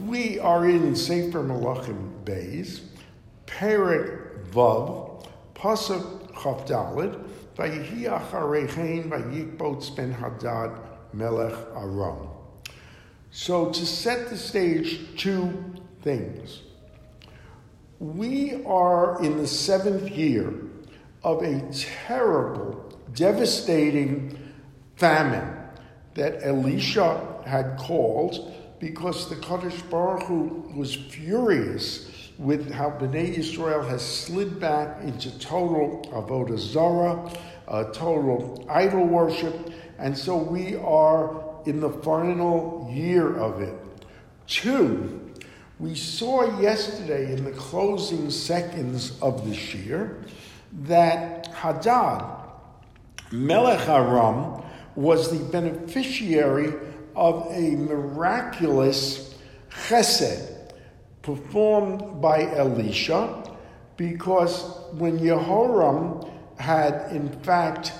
We are in Sefer Malachim Beis, Perek Vav, Pasuk Chof Daled, Vayihi Acharechein Vayikbots Ben Hadad Melech Aram. So to set the stage, two things. We are in the seventh year of a terrible, devastating famine that Elisha had called because the Kadosh Baruch Hu was furious with how Bnei Israel has slid back into total avodah zarah, uh, total idol worship, and so we are in the final year of it. Two, we saw yesterday in the closing seconds of this year that Hadad, Melech Aram, was the beneficiary of a miraculous chesed performed by Elisha because when Jehoram had in fact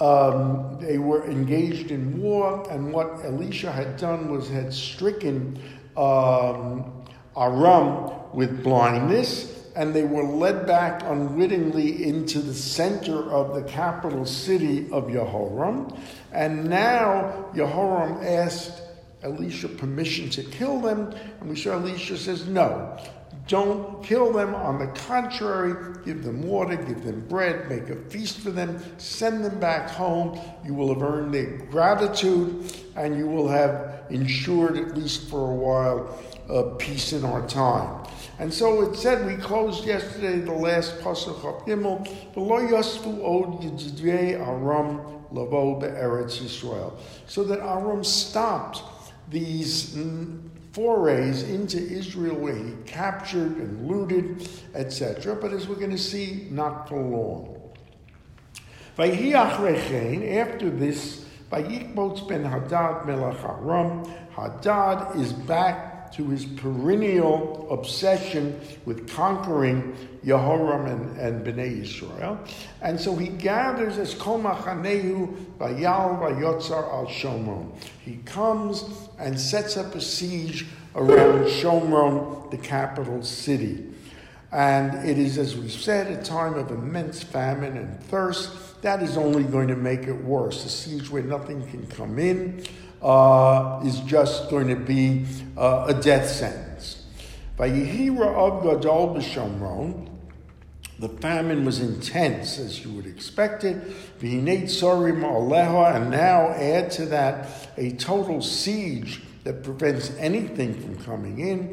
um, they were engaged in war, and what Elisha had done was had stricken um, Aram with blindness, and they were led back unwittingly into the center of the capital city of Jehoram. And now Jehoram asked Elisha permission to kill them, and we saw Elisha says, No, don't kill them. On the contrary, give them water, give them bread, make a feast for them, send them back home. You will have earned their gratitude, and you will have ensured, at least for a while, uh, peace in our time. And so it said, we closed yesterday the last Pasuk of Gimel, V'lo yosfu od yididvei Aram lavo be'eretz Yisrael. So that Aram stopped these forays into Israel where he captured and looted, etc. But as we're going to see, not for long. After this, Vayikbots ben Hadad melech Aram, Hadad is back to his perennial obsession with conquering Yehoram and, and Bnei Israel. And so he gathers as Kol Machanehu Bayal Vayotzar al Shomron. He comes and sets up a siege around Shomron, the capital city. And it is, as we've said, a time of immense famine and thirst. That is only going to make it worse. A siege where nothing can come in uh, is just going to be uh, a death sentence. Vayihira of Gadol the famine was intense, as you would expect it. And now add to that a total siege that prevents anything from coming in.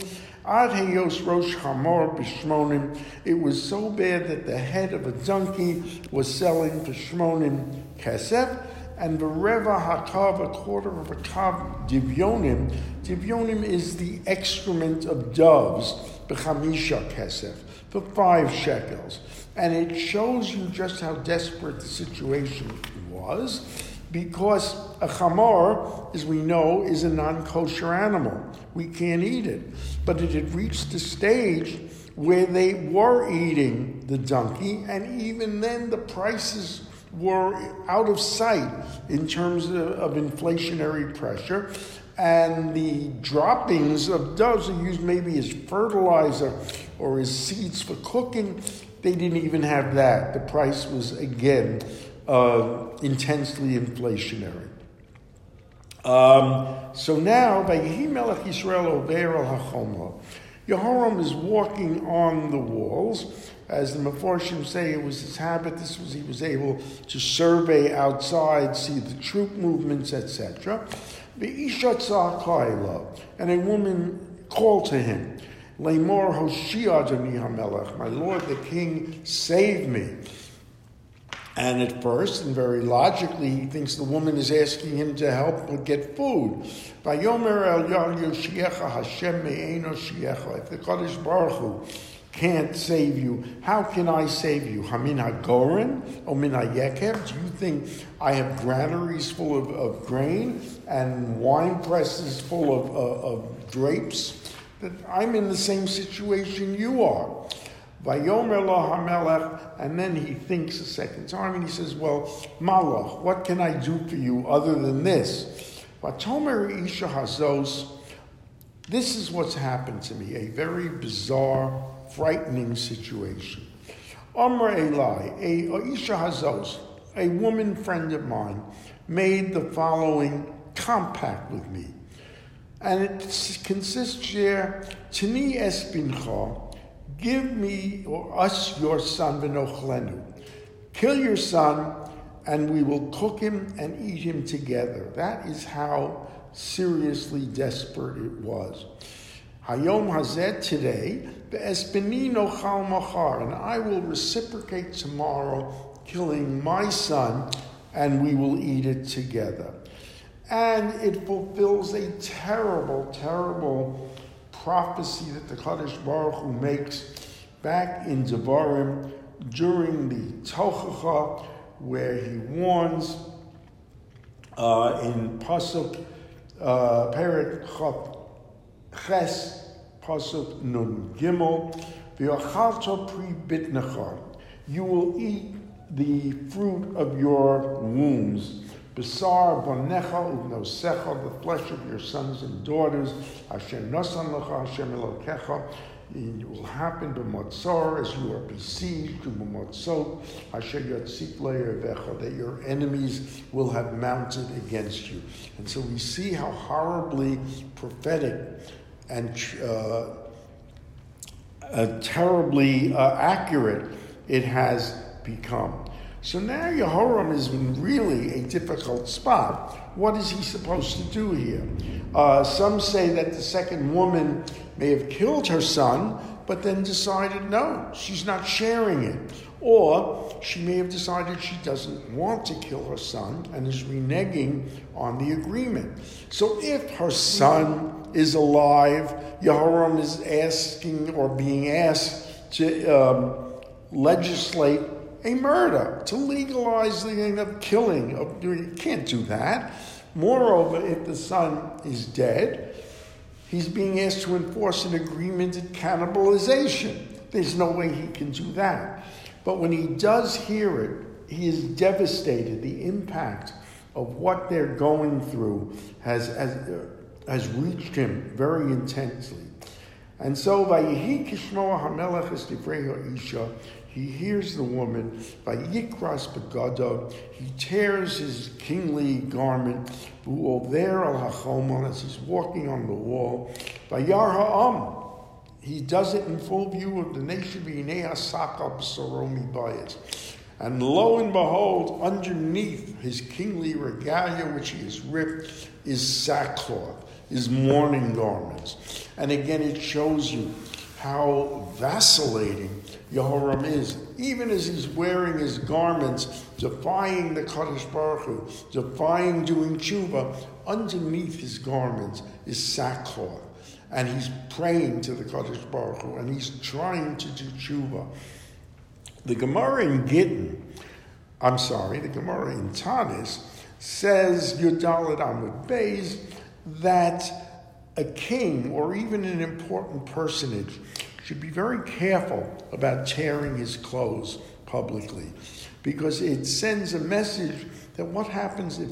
It was so bad that the head of a donkey was selling for shmonim kesef and the reva hakav, a quarter of a kav divyonim. Divyonim is the excrement of doves, b'chamisha kesef, for five shekels. And it shows you just how desperate the situation was, because a chamor, as we know, is a non-kosher animal. We can't eat it. But it had reached the stage where they were eating the donkey, and even then the prices were out of sight in terms of, of inflationary pressure. And the droppings of doves are used maybe as fertilizer or as seeds for cooking. They didn't even have that. The price was, again, uh, intensely inflationary. Um, so now, Vayihi Melech Yisrael Over al Hachomla. Yehoram is walking on the walls, as the Meforshim say, it was his habit. This was he was able to survey outside, see the troop movements, etc. And a woman called to him, Lemor Hoshia Hamelech, my lord the king, save me. And at first, and very logically, he thinks the woman is asking him to help get food. Vayomer el Hashem me'eno If the Kadosh Baruch Hu can't save you. How can I save you? Hamin hagoren or min hayekev? Do you think I have granaries full of, of grain and wine presses full of, uh, of grapes? That I'm in the same situation you are. And then he thinks a second time and he says, Well, Malach, what can I do for you other than this? This is what's happened to me a very bizarre, frightening situation. Amr Eli, a Isha Hazos, a woman friend of mine, made the following compact with me. And it consists here, Tini Espincha, give me or us your son Venochlenu. Kill your son, and we will cook him and eat him together. That is how seriously desperate it was. Hayom Hazet today, no chal machar, and I will reciprocate tomorrow, killing my son, and we will eat it together. And it fulfills a terrible, terrible prophecy that the Kadosh Baruch Hu makes back in Devarim during the Tochacha, where he warns uh, in Pasuk uh, Perek Ches Pasuk Nun Gimel pri. You will eat the fruit of your wombs. Besar bonecha uvnosecha, the flesh of your sons and daughters. Asher nosan lecha Hashem elokecha. It will happen to b'motzor as you are besieged to b'motzot. Asher yotzik le'ervecha, that your enemies will have mounted against you. And so we see how horribly prophetic and uh, uh, terribly uh, accurate it has become. So now Yehoram is in really a difficult spot. What is he supposed to do here? Uh, some say that the second woman may have killed her son, but then decided no, she's not sharing it. Or she may have decided she doesn't want to kill her son and is reneging on the agreement. So if her son is alive, Yehoram is asking or being asked to um, legislate a murder, to legalize the of killing. Of, you can't do that. Moreover, if the son is dead, he's being asked to enforce an agreement at cannibalization. There's no way he can do that. But when he does hear it, he is devastated. The impact of what they're going through has, has, has reached him very intensely. And so, Vayihi Kishmoa Hamelech Isha, he hears the woman by Yikras Begado. He tears his kingly garment, there al Hachomon, as he's walking on the wall. By Yarha'am, he does it in full view of the nation B'nei Sakab Saromi Bayas. And lo and behold, underneath his kingly regalia, which he has ripped, is sackcloth, is mourning garments. And again, it shows you how vacillating Yehoram is. Even as he's wearing his garments, defying the Kadosh Baruch Hu, defying doing tshuva, underneath his garments is sackcloth. And he's praying to the Kadosh Baruch Hu, and he's trying to do tshuva. The Gemara in Gittin, I'm sorry, the Gemara in Taanis says, Yudalit Amud Beis, that a king or even an important personage should be very careful about tearing his clothes publicly because it sends a message that what happens if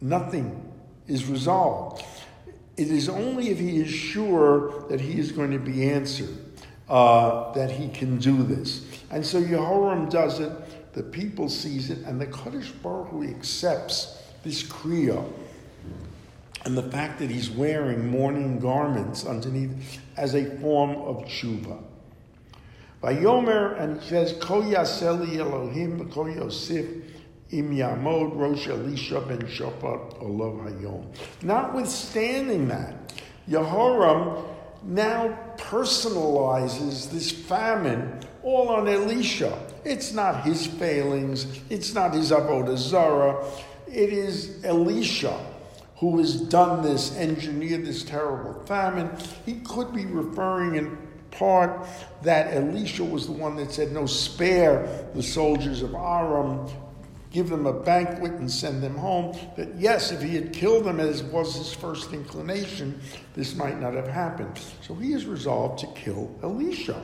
nothing is resolved? It is only if he is sure that he is going to be answered uh, that he can do this. And so Yehoram does it, the people sees it, and the Kadosh Baruch Hu accepts this Kriya and the fact that he's wearing mourning garments underneath as a form of tshuva. By Yomer, and he says, Ko yaseli Elohim, Ko Yosef, im yamod rosh Elisha ben Shaphat olav hayom. Notwithstanding that, Yehoram now personalizes this famine all on Elisha. It's not his failings, it's not his avodah zarah, it is Elisha who has done this, engineered this terrible famine. He could be referring in part that Elisha was the one that said, No, spare the soldiers of Aram, give them a banquet and send them home. That yes, if he had killed them as was his first inclination, this might not have happened. So he is resolved to kill Elisha.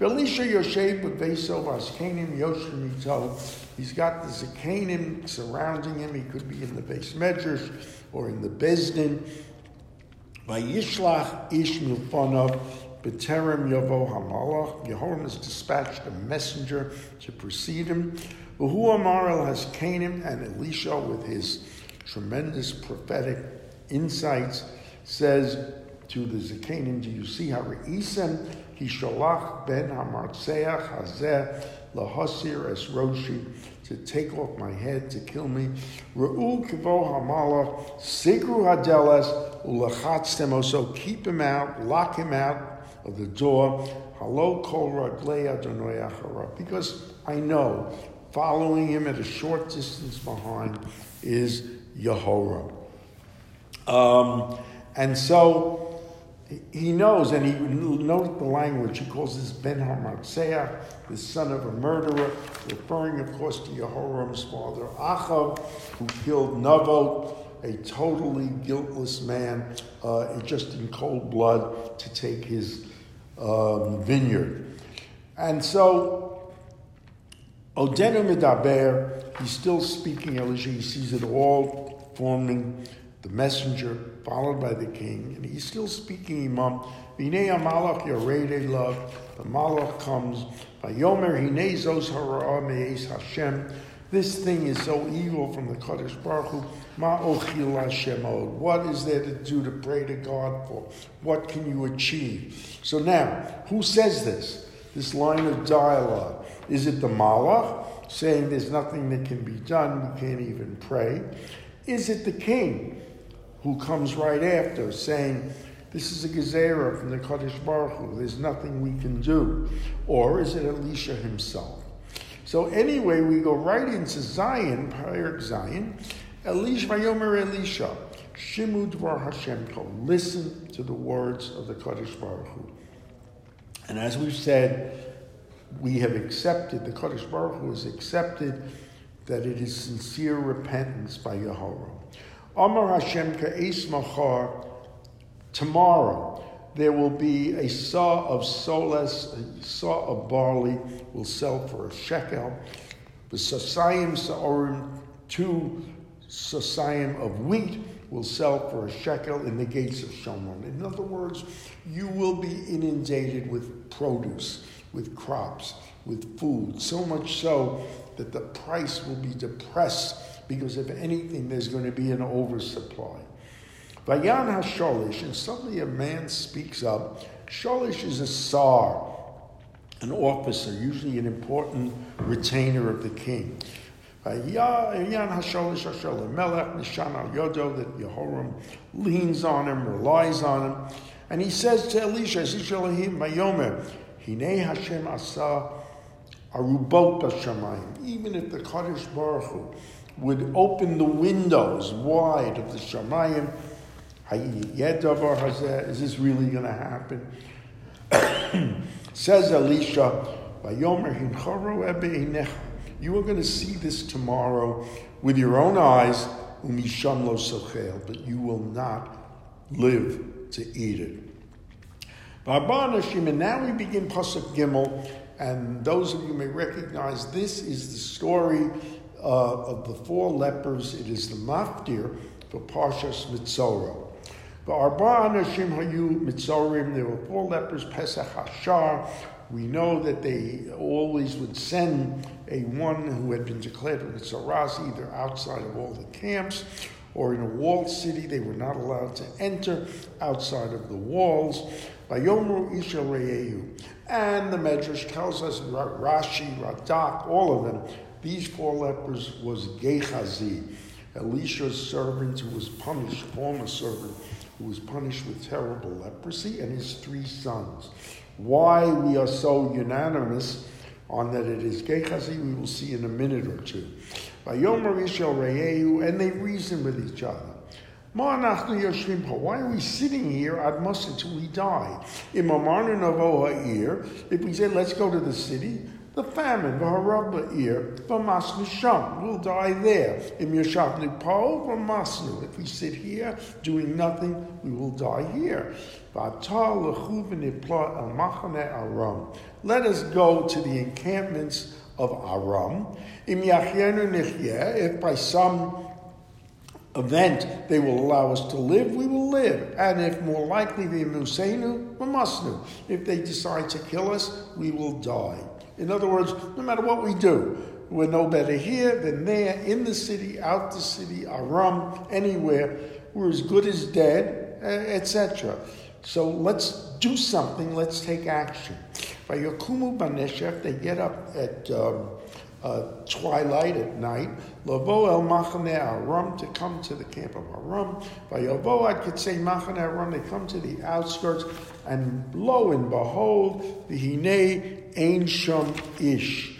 Elisha Yoshev with Vesov Askanim Yoshemito. He's got the Zakanim surrounding him. He could be in the base measures or in the Beis Din. Vayishlach ish milfonov b'terem yavo hamalach. Yehoram has dispatched a messenger to precede him. V'hu amar el has Canaan and Elisha with his tremendous prophetic insights says to the Zakanim, do you see how Re'isem Hisholach ben Hamartseach Hazeh lahasir es roshi to take off my head to kill me. Re'u kivo hamala sigru hadeles ulachatztem also keep him out, lock him out of the door. Halo kol raglei adonai because I know following him at a short distance behind is Yehoram. Um, and so he knows, and he knows the language. He calls this Ben Hamartseah, the son of a murderer, referring, of course, to Yehoram's father Achav, who killed Navot, a totally guiltless man, uh, just in cold blood, to take his um, vineyard. And so, Odenu Medaber, he's still speaking Elisha, he sees it all forming the messenger, followed by the king, and he's still speaking Imam. Vinei Amalach Yorede love. The Malach comes. Vayomer Hinei Zos Hara Me'ez Hashem. This thing is so evil from the Kadosh Baruch Hu. Ma ochil Hashem What is there to do to pray to God for? What can you achieve? So now, who says this? This line of dialogue. Is it the Malach saying there's nothing that can be done? We can't even pray. Is it the king who comes right after, saying, This is a Gezerah from the Kadosh Baruch Hu, there's nothing we can do? Or is it Elisha himself? So, anyway, we go right into Zayin, Perek Zayin. Elisha, Vayomer Elisha, Shimu Dvar Hashem, listen to the words of the Kadosh Baruch Hu. And as we've said, we have accepted, the Kadosh Baruch Hu has accepted that it is sincere repentance by Yehovah. Amar Hashem ka'es machar, tomorrow there will be a saw of soles, a saw of barley will sell for a shekel. The sasayim sa'orim, two sasayim of wheat will sell for a shekel in the gates of Shomron. In other words, you will be inundated with produce, with crops, with food, so much so that the price will be depressed because if anything, there's going to be an oversupply. Vayan HaSholish, and suddenly a man speaks up. Sholish is a sar, an officer, usually an important retainer of the king. Uh, Vayan HaSholish HaSholim Melech Nishan Al Yodo, that Yehoram leans on him, relies on him. And he says to Elisha, Zishalahim Mayomer, Hine Hashem Asa Arubot Bashamayim. Even if the Kadosh Baruch Hu would open the windows wide of the Shamayim. Is this really going to happen? Says Elisha, you are going to see this tomorrow with your own eyes, but you will not live to eat it. And now we begin Pasuk Gimel, and those of you may recognize this is the story Uh, of the four lepers, it is the maftir for Parshas Mitzorah. Arba Anashim Hayu Mitzorim, there were four lepers, Pesach Hashar. We know that they always would send a one who had been declared a Mitzoras either outside of all the camps or in a walled city. They were not allowed to enter outside of the walls. Vayomru Isha And the Medrash tells us, Rashi, Radak, all of them, these four lepers was Gehazi, Elisha's servant who was punished, former servant who was punished with terrible leprosy, and his three sons. Why we are so unanimous on that it is Gehazi, we will see in a minute or two. And they reason with each other. Why are we sitting here at Musa until we die? If we say, let's go to the city, the famine, v'haraba'ir, v'masnu sham. We'll die there. Im yashavnu po, v'masnu. If we sit here doing nothing, we will die here. Let us go to the encampments of Aram. If by some event they will allow us to live, we will live. And if more likely they musenu, we mustnu. If they decide to kill us, we will die. In other words, no matter what we do, we're no better here than there, in the city, out the city, Aram, anywhere. We're as good as dead, etc. So let's do something, let's take action. By Yakumu Baneshef, they get up at um, uh, twilight at night, Lavo el Machane Aram, to come to the camp of Aram. By Yavo, I could say Machane Aram, they come to the outskirts, and lo and behold, the Hine Ein Shum Ish.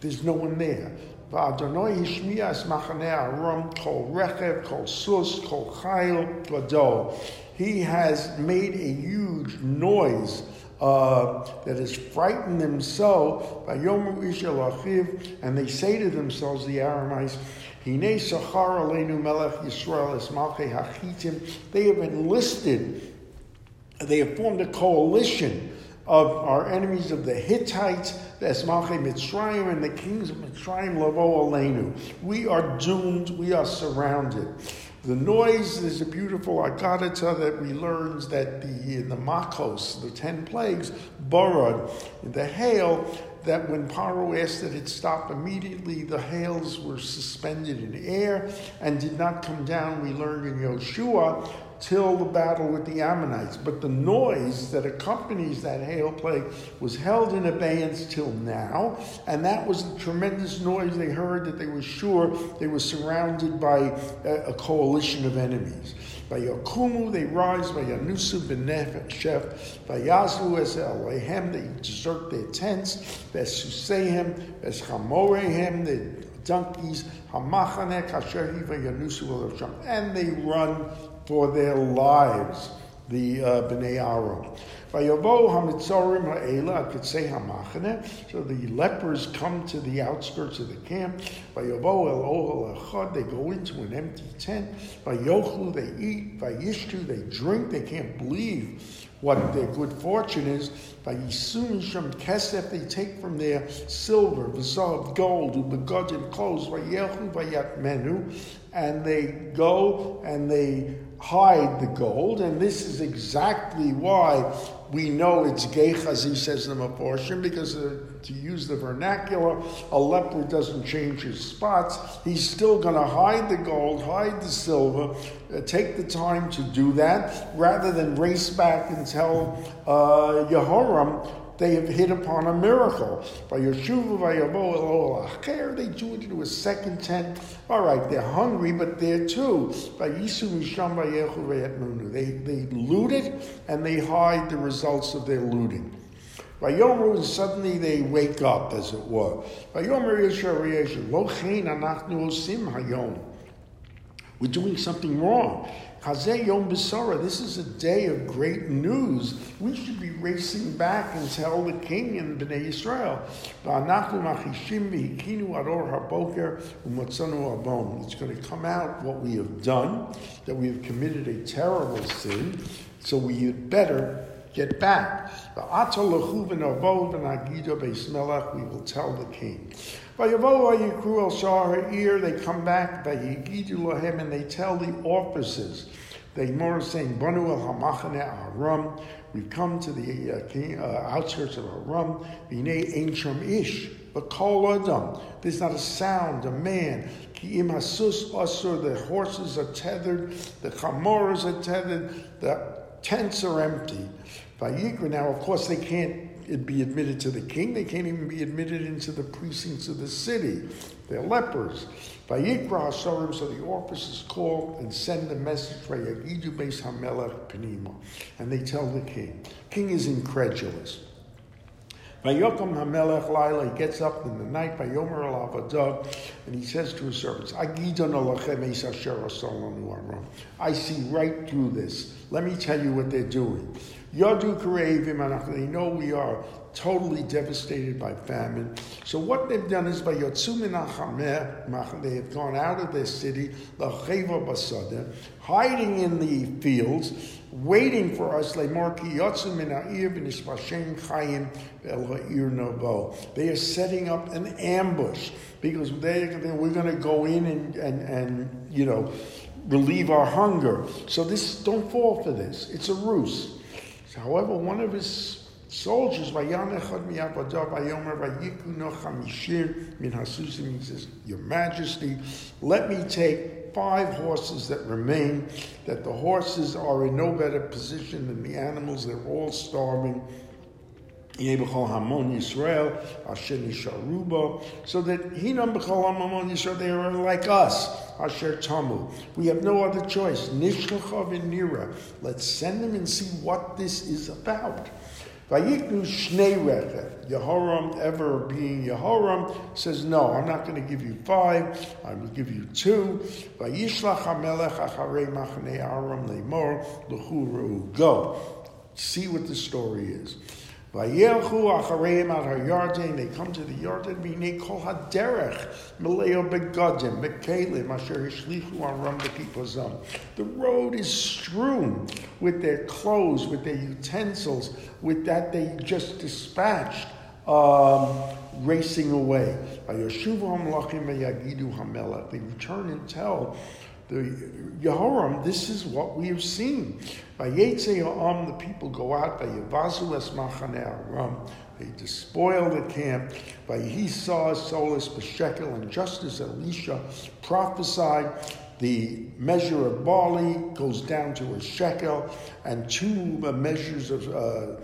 There's no one there. Va'adonoi Hishmias Machane Aram, Kol Rechev, Kol Sus, Kol Chayil, Gadol. He has made a huge noise uh, that has frightened them so by Yomu Achiv, and they say to themselves, the Aramites, Hine Sachar Aleinu Melech Yisrael Es Hachitim. They have enlisted, they have formed a coalition of our enemies of the Hittites, the Esmalche Mitzrayim, and the kings of Mitzrayim, Lavo Aleinu. We are doomed, we are surrounded. The noise is a beautiful Agadata that we learned that the in the Makos, the ten plagues, borrowed the hail that when Paro asked that it stop immediately, the hails were suspended in air and did not come down. We learned in Yoshua till the battle with the Ammonites. But the noise that accompanies that hail plague was held in abeyance till now, and that was the tremendous noise they heard that they were sure they were surrounded by a, a coalition of enemies. By Yakumu they rise, by Yanusu Benefeshef, by Yazlu es Elohem they desert their tents, by Susehem, by Chamorehem, the donkeys, Hamachane Kashehi, by Yanusu and they run for their lives, the uh, Bnei Aaron. So the lepers come to the outskirts of the camp. They go into an empty tent. Vayochlu, they eat. Vayishtu, they drink. They can't believe what their good fortune is. By Yisum Shem Kesef, they take from their silver, vazav, gold, ubegodim clothes, vayelchu, vayat menu, and they go and they hide the gold, and this is exactly why we know it's he says the portion, because uh, to use the vernacular, a leper doesn't change his spots. He's still going to hide the gold, hide the silver, uh, take the time to do that, rather than race back and tell uh, Yehoram, they have hit upon a miracle. By Yeshuva, by Yabo, they do it into a second tent. All right, they're hungry, but they're too. By Yisu Misham, by Yehu, They they loot it and they hide the results of their looting. By Yomer, and suddenly they wake up, as it were. By Yomer Yeshua, Lo Chen Anachnu Osim Hayom. We're doing something wrong. Hazeh Yom Besara, this is a day of great news. We should be racing back and tell the king and Bnei Israel. It's going to come out what we have done, that we have committed a terrible sin, so we had better get back. We will tell the king. By Yikru El Shah ear, they come back, by Yigidu and they tell the officers. They more saying, Banu El Hamachane Aram, we've come to the uh, king, uh, outskirts of Aram, Bine Ein Ish, but call Adam. There's not a sound, a man. Im hasus asur, the horses are tethered, the chamoras are tethered, the tents are empty. Vayikra, now of course they can't be admitted to the king, they can't even be admitted into the precincts of the city. They're lepers. Vayikra Hasarim, so the officers call and send a message, Vayagidu Beis Hamelech Penima. And they tell the king. King is incredulous. Vayokom Hamelech Laila, he gets up in the night, Vayomer al Avadah, and he says to his servants, I see right through this. Let me tell you what they're doing. Yadu Karevim, they know we are totally devastated by famine. So what they've done is by Yotzumin they have gone out of their city, Lacheva Basada, hiding in the fields, waiting for us. They are setting up an ambush because they, we're going to go in and, and, and you know, relieve our hunger. So this, don't fall for this. It's a ruse. However, one of his soldiers, he says, Your Majesty, let me take five horses that remain, that the horses are in no better position than the animals, they're all starving. So that B'chol Hamon Yisrael, they are like us, Asher Tamu. We have no other choice. Nishlachav and Nira. Let's send them and see what this is about. Vayiknu Shnei Rechev. Yehoram, ever being Yehoram, says, No, I'm not going to give you five, I will give you two. Vayishlach HaMelech Acharei Machane Aram Lemor, L'churu. Go. See what the story is. Vayelchu achareim at Yarden. They come to the Yarden. V'nei kol haderech meleo begadim bekelim asher hishlichu aram bekipozam. The road is strewn with their clothes, with their utensils, with that they just dispatched, um, racing away. They return and tell the Yehoram, this is what we have seen. By Yetzei the people go out, by Yavazu es Aram, they despoil the camp. By he saw Solus Beshekel, and just as Elisha prophesied, the measure of barley goes down to a shekel, and two measures of uh,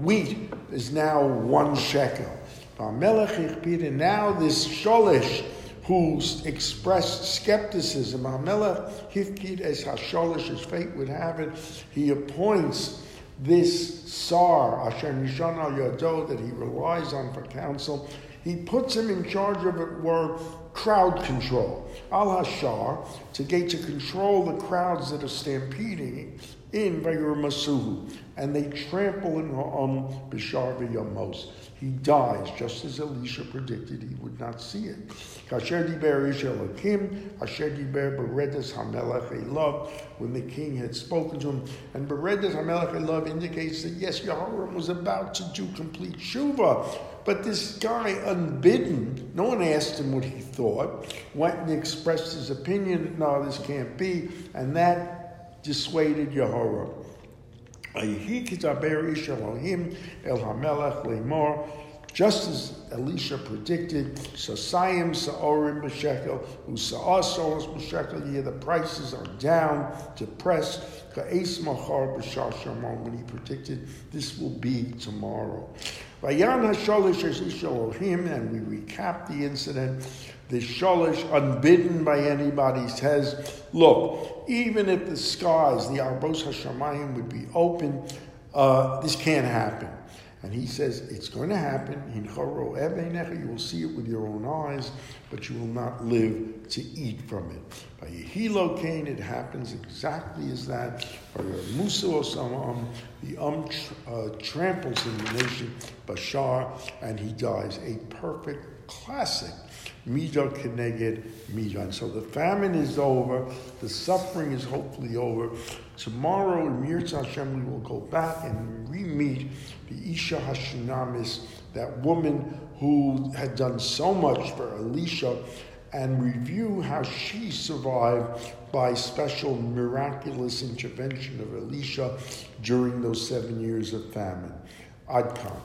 wheat is now one shekel. Now this sholish who expressed skepticism. Amelech Hifkid as Hasholish, as fate would have it, he appoints this Sar, Asher Nishan al Yado, that he relies on for counsel. He puts him in charge of it were crowd control. Al Hashar, to get to control the crowds that are stampeding in Vayur Masuhu, and they trample in Ha'am Bishar Yamos he dies, just as Elisha predicted he would not see it. When the king had spoken to him. And beredes hamelech elav indicates that yes, Yehoram was about to do complete shuva. But this guy, unbidden, no one asked him what he thought, went and expressed his opinion, no, this can't be, and that dissuaded Yehoram. Just as Elisha predicted, Sasayim Sa'orim B'Shekel, Usa'ah Soros B'Shekel, yeah, the prices are down, depressed, Ka'es Machar B'Shashamon, when he predicted this will be tomorrow. Vayan HaSholish Elohim, and we recap the incident. The shalish, unbidden by anybody, says, Look, even if the skies, the Arbos Hashemayim, would be open, uh, this can't happen. And he says, It's going to happen. You will see it with your own eyes, but you will not live to eat from it. By Yehilo Cain, it happens exactly as that. By Musa Osamam, the um uh, tramples in the nation, Bashar, and he dies. A perfect classic Midah Keneged Midah. And so the famine is over, the suffering is hopefully over. Tomorrow in Mirza Hashem, we will go back and re-meet the Isha Hashunamis, that woman who had done so much for Elisha, and review how she survived by special miraculous intervention of Elisha during those seven years of famine. Adkan.